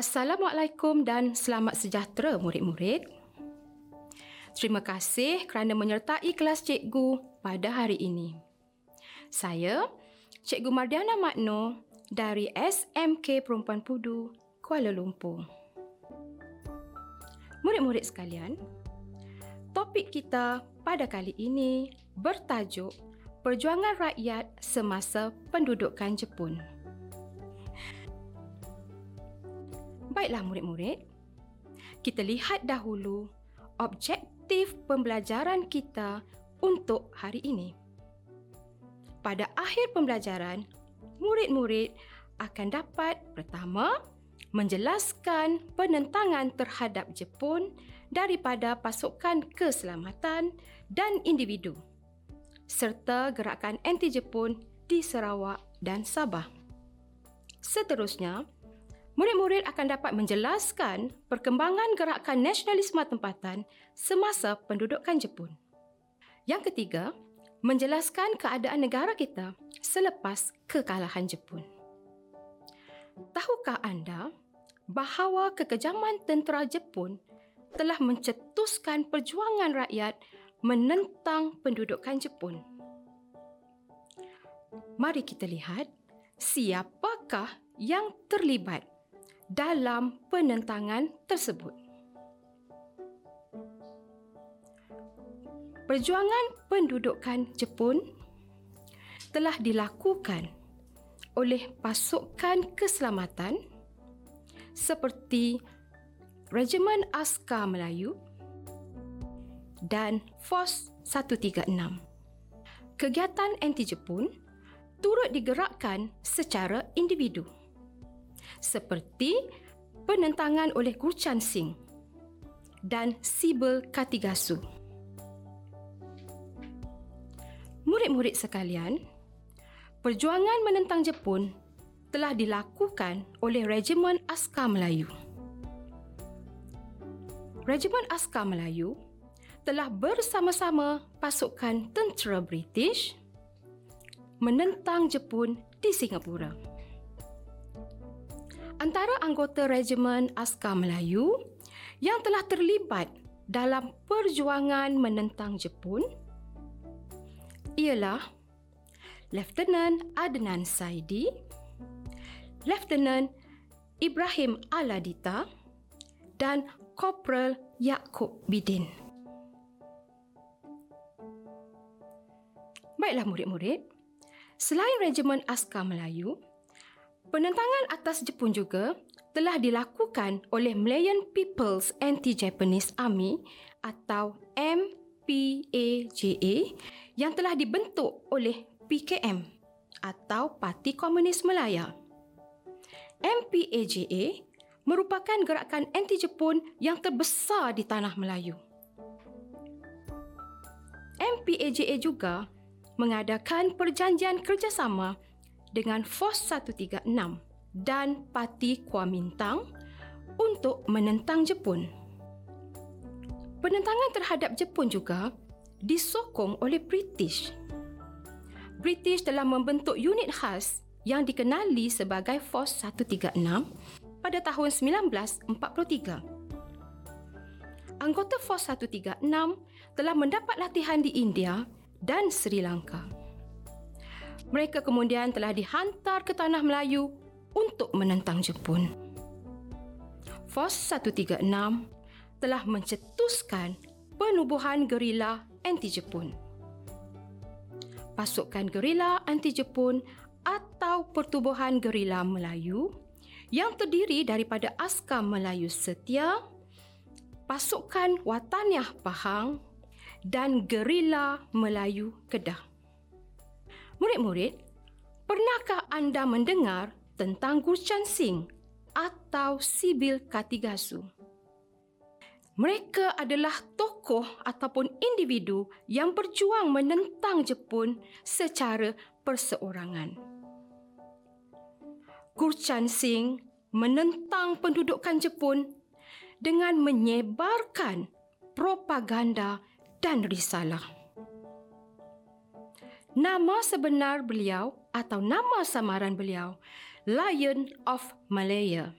Assalamualaikum dan selamat sejahtera murid-murid. Terima kasih kerana menyertai kelas cikgu pada hari ini. Saya, Cikgu Mardiana Makno dari SMK Perempuan Pudu, Kuala Lumpur. Murid-murid sekalian, topik kita pada kali ini bertajuk Perjuangan Rakyat Semasa Pendudukan Jepun. Baiklah murid-murid, kita lihat dahulu objektif pembelajaran kita untuk hari ini. Pada akhir pembelajaran, murid-murid akan dapat pertama menjelaskan penentangan terhadap Jepun daripada pasukan keselamatan dan individu serta gerakan anti-Jepun di Sarawak dan Sabah. Seterusnya, murid-murid akan dapat menjelaskan perkembangan gerakan nasionalisme tempatan semasa pendudukan Jepun. Yang ketiga, menjelaskan keadaan negara kita selepas kekalahan Jepun. Tahukah anda bahawa kekejaman tentera Jepun telah mencetuskan perjuangan rakyat menentang pendudukan Jepun? Mari kita lihat siapakah yang terlibat dalam penentangan tersebut. Perjuangan pendudukan Jepun telah dilakukan oleh pasukan keselamatan seperti Regimen Askar Melayu dan Fos 136. Kegiatan anti-Jepun turut digerakkan secara individu seperti penentangan oleh Gurchan Singh dan Sibel Katigasu. Murid-murid sekalian, perjuangan menentang Jepun telah dilakukan oleh Regimen Askar Melayu. Regimen Askar Melayu telah bersama-sama pasukan tentera British menentang Jepun di Singapura antara anggota Regimen Askar Melayu yang telah terlibat dalam perjuangan menentang Jepun ialah Lieutenant Adnan Saidi, Lieutenant Ibrahim Aladita dan Corporal Yaakob Bidin. Baiklah murid-murid, selain Regimen Askar Melayu, Penentangan atas Jepun juga telah dilakukan oleh Malayan People's Anti-Japanese Army atau MPAJA yang telah dibentuk oleh PKM atau Parti Komunis Melaya. MPAJA merupakan gerakan anti-Jepun yang terbesar di tanah Melayu. MPAJA juga mengadakan perjanjian kerjasama dengan Fos 136 dan Parti Kuomintang untuk menentang Jepun. Penentangan terhadap Jepun juga disokong oleh British. British telah membentuk unit khas yang dikenali sebagai Fos 136 pada tahun 1943. Anggota Fos 136 telah mendapat latihan di India dan Sri Lanka mereka kemudian telah dihantar ke tanah Melayu untuk menentang Jepun. Fos 136 telah mencetuskan penubuhan gerila anti-Jepun. Pasukan gerila anti-Jepun atau Pertubuhan Gerila Melayu yang terdiri daripada askar Melayu setia, pasukan Wataniah Pahang dan gerila Melayu Kedah. Murid-murid, pernahkah anda mendengar tentang Gurchan Singh atau Sibil Katigasu? Mereka adalah tokoh ataupun individu yang berjuang menentang Jepun secara perseorangan. Gurchan Singh menentang pendudukan Jepun dengan menyebarkan propaganda dan risalah. Nama sebenar beliau atau nama samaran beliau Lion of Malaya.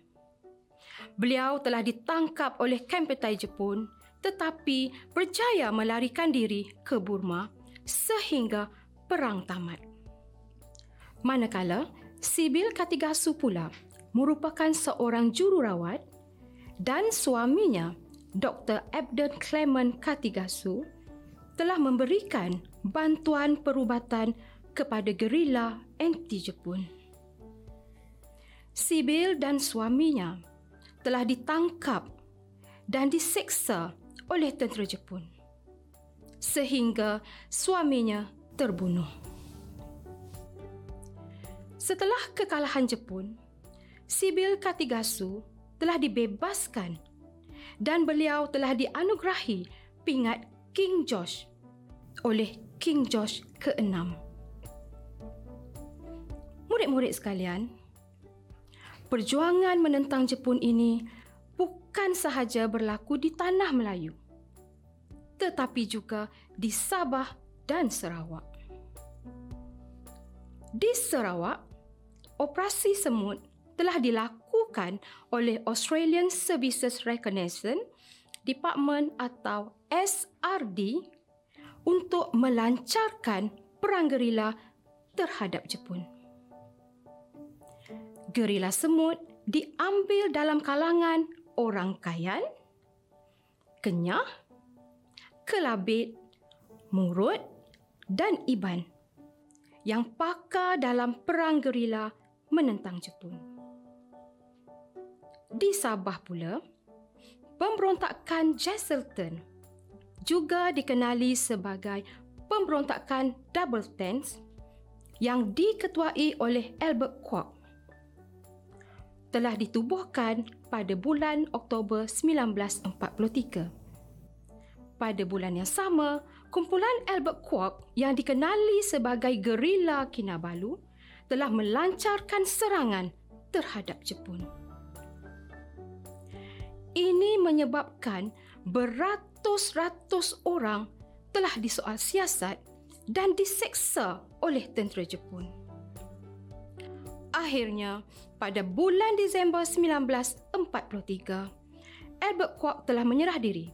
Beliau telah ditangkap oleh Kempetai Jepun tetapi berjaya melarikan diri ke Burma sehingga perang tamat. Manakala Sibil Katigasu pula merupakan seorang jururawat dan suaminya Dr. Abden Clement Katigasu telah memberikan bantuan perubatan kepada gerila anti-Jepun. Sibil dan suaminya telah ditangkap dan diseksa oleh tentera Jepun sehingga suaminya terbunuh. Setelah kekalahan Jepun, Sibil Katigasu telah dibebaskan dan beliau telah dianugerahi pingat King George oleh King George ke-6. Murid-murid sekalian, perjuangan menentang Jepun ini bukan sahaja berlaku di tanah Melayu tetapi juga di Sabah dan Sarawak. Di Sarawak, operasi semut telah dilakukan oleh Australian Services Recognition Department atau SRD untuk melancarkan perang gerila terhadap Jepun. Gerila semut diambil dalam kalangan orang Kayan, Kenyah, Kelabit, Murut dan Iban yang pakar dalam perang gerila menentang Jepun. Di Sabah pula, pemberontakan Jesselton juga dikenali sebagai pemberontakan Double Tens yang diketuai oleh Albert Kwok telah ditubuhkan pada bulan Oktober 1943. Pada bulan yang sama, kumpulan Albert Kwok yang dikenali sebagai gerila Kinabalu telah melancarkan serangan terhadap Jepun. Ini menyebabkan beratus-ratus orang telah disoal siasat dan diseksa oleh tentera Jepun. Akhirnya, pada bulan Disember 1943, Albert Kwok telah menyerah diri.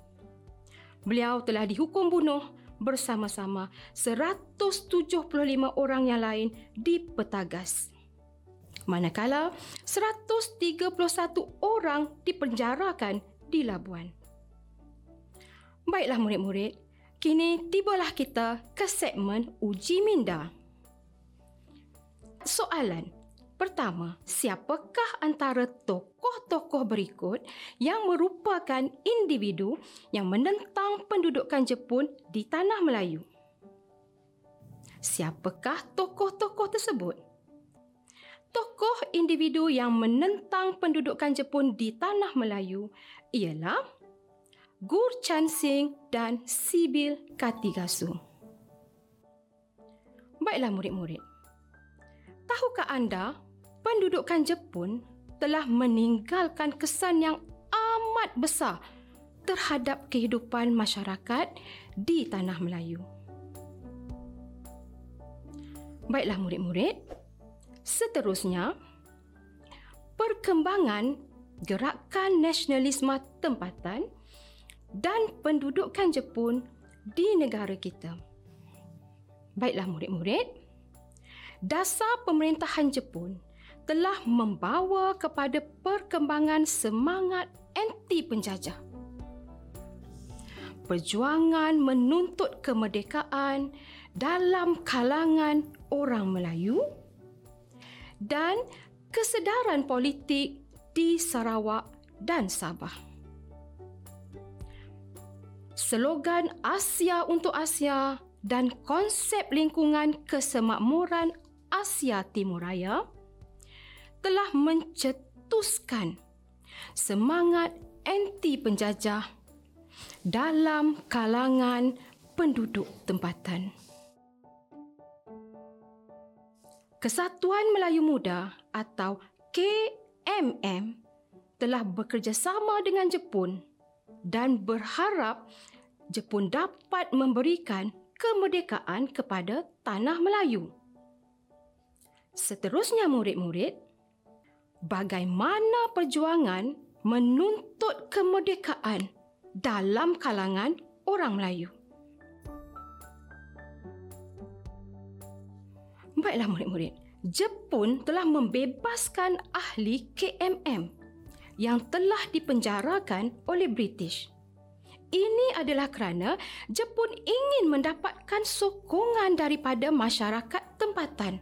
Beliau telah dihukum bunuh bersama-sama 175 orang yang lain di Petagas. Manakala 131 orang dipenjarakan di Labuan. Baiklah murid-murid, kini tibalah kita ke segmen uji minda. Soalan, Pertama, siapakah antara tokoh-tokoh berikut yang merupakan individu yang menentang pendudukan Jepun di tanah Melayu? Siapakah tokoh-tokoh tersebut? Tokoh individu yang menentang pendudukan Jepun di tanah Melayu ialah Gur Chan Sing dan Sibil Katigasu. Baiklah murid-murid. Tahukah anda pendudukan Jepun telah meninggalkan kesan yang amat besar terhadap kehidupan masyarakat di tanah Melayu. Baiklah murid-murid, seterusnya perkembangan gerakan nasionalisme tempatan dan pendudukan Jepun di negara kita. Baiklah murid-murid, dasar pemerintahan Jepun telah membawa kepada perkembangan semangat anti penjajah. Perjuangan menuntut kemerdekaan dalam kalangan orang Melayu dan kesedaran politik di Sarawak dan Sabah. Slogan Asia untuk Asia dan konsep lingkungan kesemakmuran Asia Timur Raya telah mencetuskan semangat anti penjajah dalam kalangan penduduk tempatan. Kesatuan Melayu Muda atau KMM telah bekerjasama dengan Jepun dan berharap Jepun dapat memberikan kemerdekaan kepada tanah Melayu. Seterusnya murid-murid, bagaimana perjuangan menuntut kemerdekaan dalam kalangan orang Melayu. Baiklah murid-murid, Jepun telah membebaskan ahli KMM yang telah dipenjarakan oleh British. Ini adalah kerana Jepun ingin mendapatkan sokongan daripada masyarakat tempatan.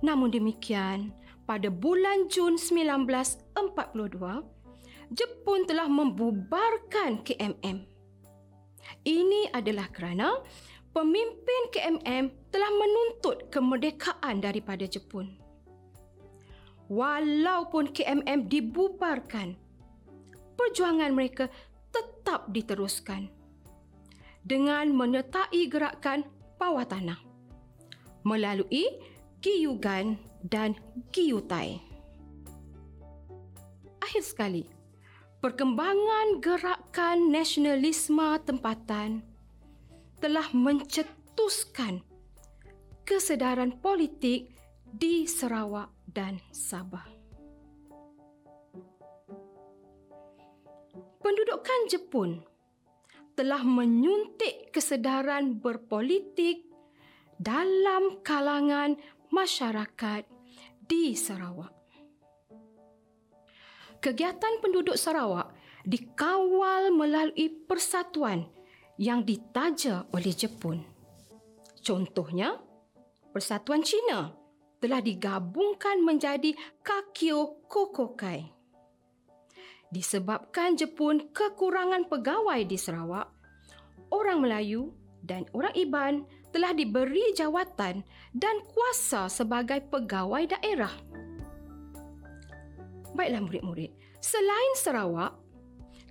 Namun demikian, pada bulan Jun 1942, Jepun telah membubarkan KMM. Ini adalah kerana pemimpin KMM telah menuntut kemerdekaan daripada Jepun. Walaupun KMM dibubarkan, perjuangan mereka tetap diteruskan dengan menyertai gerakan bawah tanah melalui Giyugan dan Giyutai. Akhir sekali, perkembangan gerakan nasionalisme tempatan telah mencetuskan kesedaran politik di Sarawak dan Sabah. Pendudukan Jepun telah menyuntik kesedaran berpolitik dalam kalangan masyarakat di Sarawak. Kegiatan penduduk Sarawak dikawal melalui persatuan yang ditaja oleh Jepun. Contohnya, Persatuan Cina telah digabungkan menjadi Kakyo Kokokai. Disebabkan Jepun kekurangan pegawai di Sarawak, orang Melayu dan orang Iban telah diberi jawatan dan kuasa sebagai pegawai daerah. Baiklah murid-murid, selain Sarawak,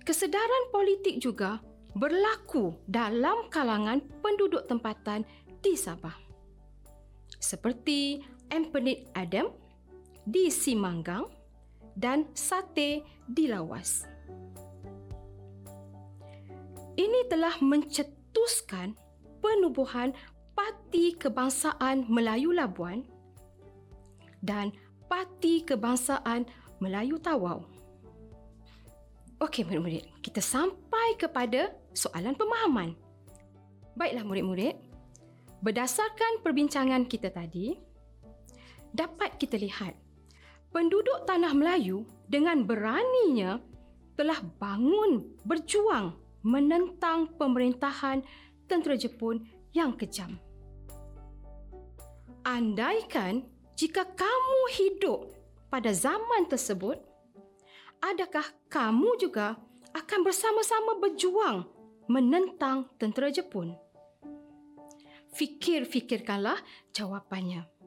kesedaran politik juga berlaku dalam kalangan penduduk tempatan di Sabah. Seperti Empenit Adam di Simanggang dan Sate di Lawas. Ini telah mencetuskan penubuhan Parti Kebangsaan Melayu Labuan dan Parti Kebangsaan Melayu Tawau. Okey murid-murid, kita sampai kepada soalan pemahaman. Baiklah murid-murid, berdasarkan perbincangan kita tadi, dapat kita lihat penduduk tanah Melayu dengan beraninya telah bangun berjuang menentang pemerintahan tentera Jepun yang kejam. Andaikan jika kamu hidup pada zaman tersebut, adakah kamu juga akan bersama-sama berjuang menentang tentera Jepun? Fikir-fikirkanlah jawapannya.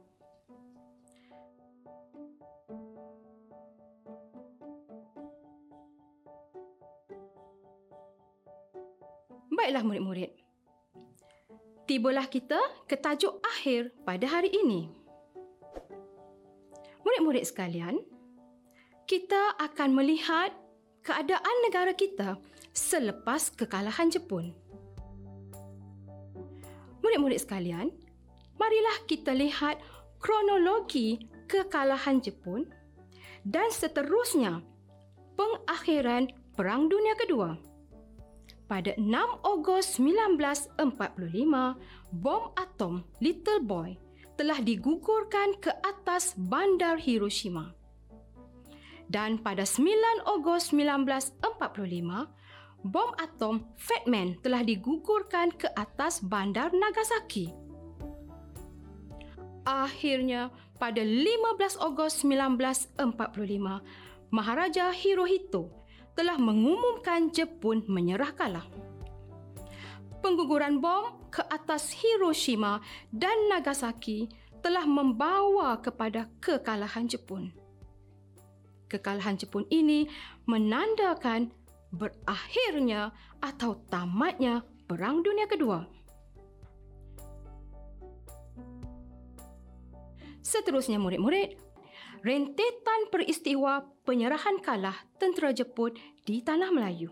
Baiklah murid-murid tibalah kita ke tajuk akhir pada hari ini. Murid-murid sekalian, kita akan melihat keadaan negara kita selepas kekalahan Jepun. Murid-murid sekalian, marilah kita lihat kronologi kekalahan Jepun dan seterusnya pengakhiran Perang Dunia Kedua pada 6 Ogos 1945, bom atom Little Boy telah digugurkan ke atas bandar Hiroshima. Dan pada 9 Ogos 1945, bom atom Fat Man telah digugurkan ke atas bandar Nagasaki. Akhirnya, pada 15 Ogos 1945, Maharaja Hirohito telah mengumumkan Jepun menyerah kalah. Pengguguran bom ke atas Hiroshima dan Nagasaki telah membawa kepada kekalahan Jepun. Kekalahan Jepun ini menandakan berakhirnya atau tamatnya Perang Dunia Kedua. Seterusnya murid-murid, rentetan peristiwa penyerahan kalah tentera Jepun di Tanah Melayu.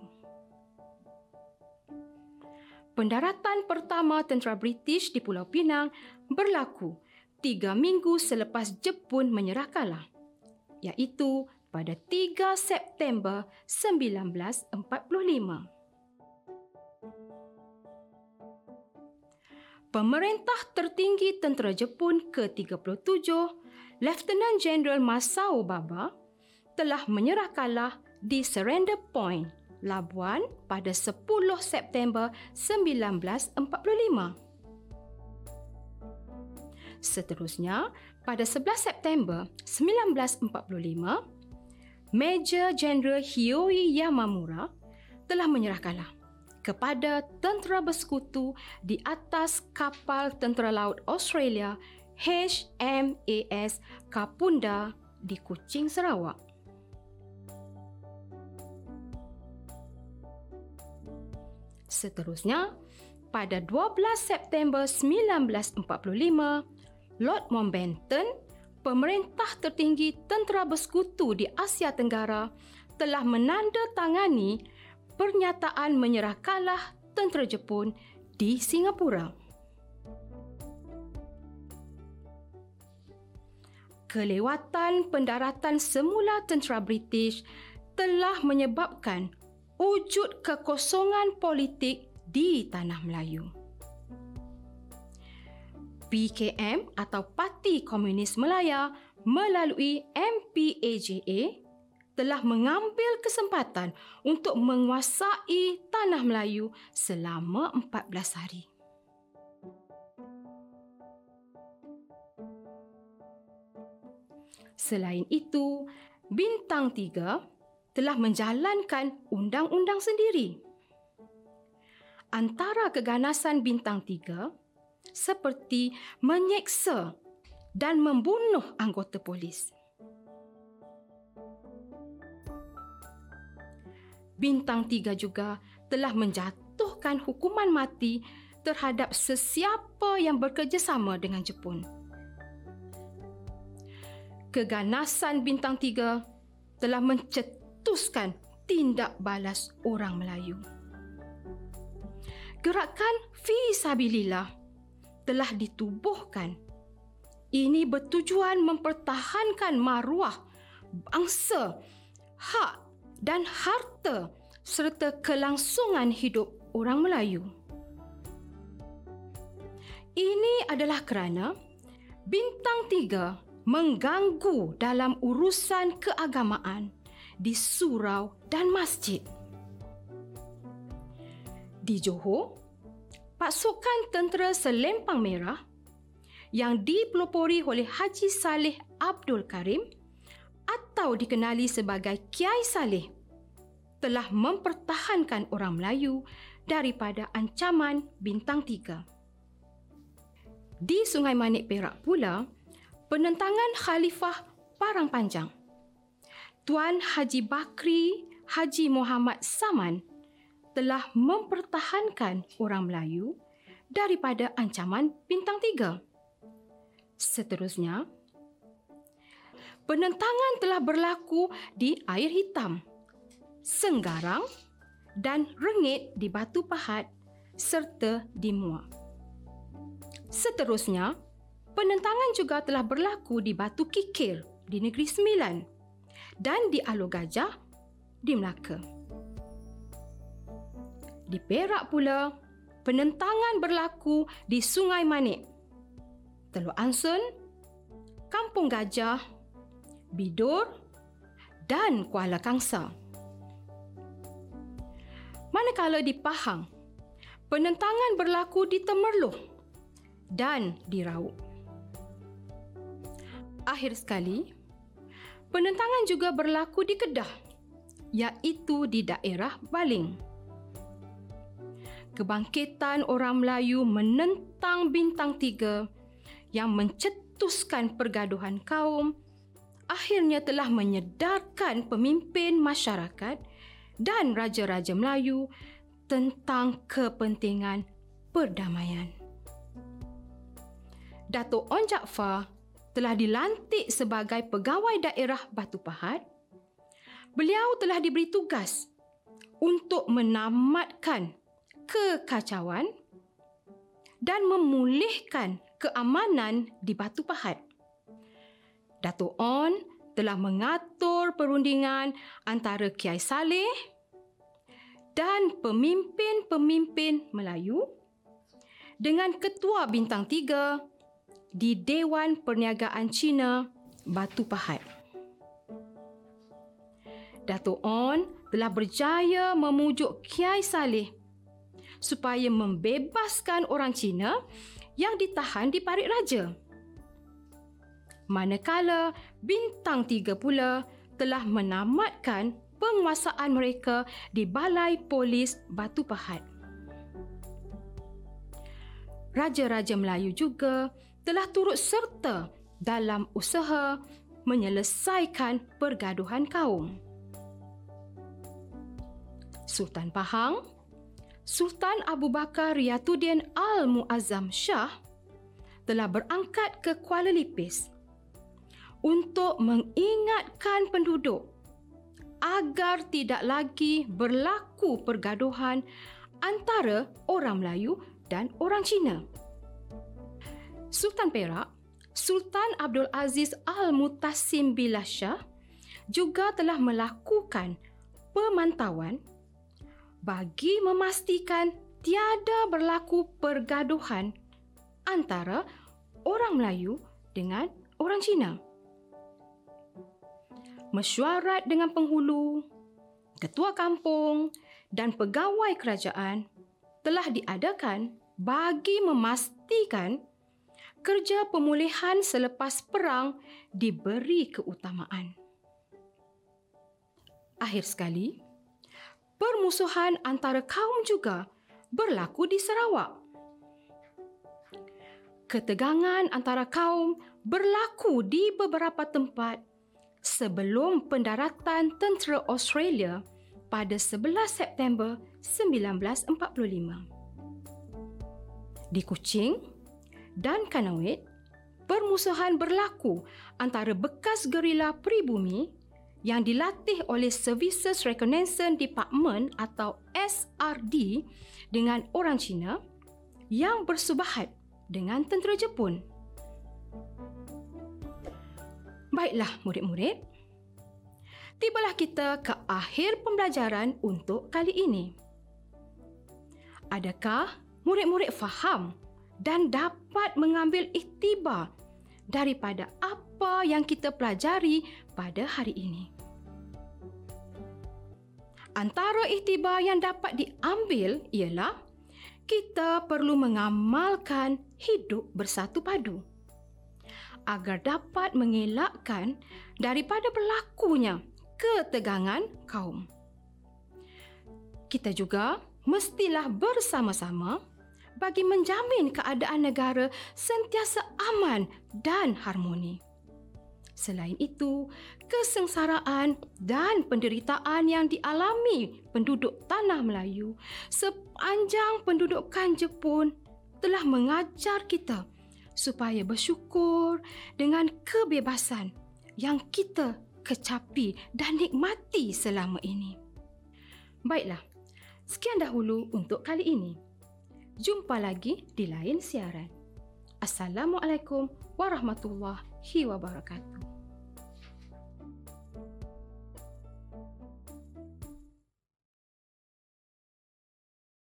Pendaratan pertama tentera British di Pulau Pinang berlaku tiga minggu selepas Jepun menyerah kalah, iaitu pada 3 September 1945. Pemerintah tertinggi tentera Jepun ke-37, Lieutenant General Masao Baba, telah menyerah kalah di Surrender Point, Labuan pada 10 September 1945. Seterusnya, pada 11 September 1945, Major General Hiyoi Yamamura telah menyerah kalah kepada tentera bersekutu di atas kapal tentera laut Australia HMAS Kapunda di Kuching, Sarawak. Seterusnya, pada 12 September 1945, Lord Mountbatten, pemerintah tertinggi tentera bersekutu di Asia Tenggara, telah menandatangani pernyataan menyerah kalah tentera Jepun di Singapura. Kelewatan pendaratan semula tentera British telah menyebabkan wujud kekosongan politik di Tanah Melayu. PKM atau Parti Komunis Melaya melalui MPAJA telah mengambil kesempatan untuk menguasai tanah Melayu selama 14 hari. Selain itu, Bintang Tiga telah menjalankan undang-undang sendiri. Antara keganasan Bintang Tiga seperti menyeksa dan membunuh anggota polis. Bintang Tiga juga telah menjatuhkan hukuman mati terhadap sesiapa yang bekerjasama dengan Jepun. Keganasan Bintang Tiga telah mencetuskan tindak balas orang Melayu. Gerakan Fisabilillah telah ditubuhkan. Ini bertujuan mempertahankan maruah bangsa, hak dan harta serta kelangsungan hidup orang Melayu. Ini adalah kerana bintang tiga mengganggu dalam urusan keagamaan di surau dan masjid. Di Johor, pasukan tentera Selempang Merah yang dipelopori oleh Haji Saleh Abdul Karim atau dikenali sebagai Kiai Saleh telah mempertahankan orang Melayu daripada ancaman bintang tiga. Di Sungai Manik Perak pula, penentangan Khalifah Parang Panjang, Tuan Haji Bakri Haji Muhammad Saman telah mempertahankan orang Melayu daripada ancaman bintang tiga. Seterusnya, penentangan telah berlaku di air hitam, senggarang dan rengit di batu pahat serta di muak. Seterusnya, penentangan juga telah berlaku di batu kikir di Negeri Sembilan dan di Alor Gajah di Melaka. Di Perak pula, penentangan berlaku di Sungai Manik, Teluk Ansun, Kampung Gajah Bidur dan Kuala Kangsa. Manakala di Pahang, penentangan berlaku di Temerloh dan di Rauk. Akhir sekali, penentangan juga berlaku di Kedah, iaitu di daerah Baling. Kebangkitan orang Melayu menentang bintang tiga yang mencetuskan pergaduhan kaum akhirnya telah menyedarkan pemimpin masyarakat dan raja-raja Melayu tentang kepentingan perdamaian. Datuk On Jaafar telah dilantik sebagai pegawai daerah Batu Pahat. Beliau telah diberi tugas untuk menamatkan kekacauan dan memulihkan keamanan di Batu Pahat. Datuk On telah mengatur perundingan antara Kiai Saleh dan pemimpin-pemimpin Melayu dengan Ketua Bintang Tiga di Dewan Perniagaan Cina Batu Pahat. Dato' On telah berjaya memujuk Kiai Saleh supaya membebaskan orang Cina yang ditahan di Parit Raja manakala bintang tiga pula telah menamatkan penguasaan mereka di Balai Polis Batu Pahat. Raja-raja Melayu juga telah turut serta dalam usaha menyelesaikan pergaduhan kaum. Sultan Pahang, Sultan Abu Bakar Riyatuddin Al-Muazzam Shah telah berangkat ke Kuala Lipis untuk mengingatkan penduduk agar tidak lagi berlaku pergaduhan antara orang Melayu dan orang Cina. Sultan Perak, Sultan Abdul Aziz Al-Mutasim Billah Shah juga telah melakukan pemantauan bagi memastikan tiada berlaku pergaduhan antara orang Melayu dengan orang Cina. Mesyuarat dengan penghulu, ketua kampung dan pegawai kerajaan telah diadakan bagi memastikan kerja pemulihan selepas perang diberi keutamaan. Akhir sekali, permusuhan antara kaum juga berlaku di Sarawak. Ketegangan antara kaum berlaku di beberapa tempat sebelum pendaratan tentera Australia pada 11 September 1945. Di Kuching dan Kanawit, permusuhan berlaku antara bekas gerila pribumi yang dilatih oleh Services Reconnaissance Department atau SRD dengan orang Cina yang bersubahat dengan tentera Jepun. Baiklah murid-murid, tibalah kita ke akhir pembelajaran untuk kali ini. Adakah murid-murid faham dan dapat mengambil iktibar daripada apa yang kita pelajari pada hari ini? Antara iktibar yang dapat diambil ialah kita perlu mengamalkan hidup bersatu padu agar dapat mengelakkan daripada berlakunya ketegangan kaum. Kita juga mestilah bersama-sama bagi menjamin keadaan negara sentiasa aman dan harmoni. Selain itu, kesengsaraan dan penderitaan yang dialami penduduk tanah Melayu sepanjang pendudukan Jepun telah mengajar kita supaya bersyukur dengan kebebasan yang kita kecapi dan nikmati selama ini. Baiklah, sekian dahulu untuk kali ini. Jumpa lagi di lain siaran. Assalamualaikum warahmatullahi wabarakatuh.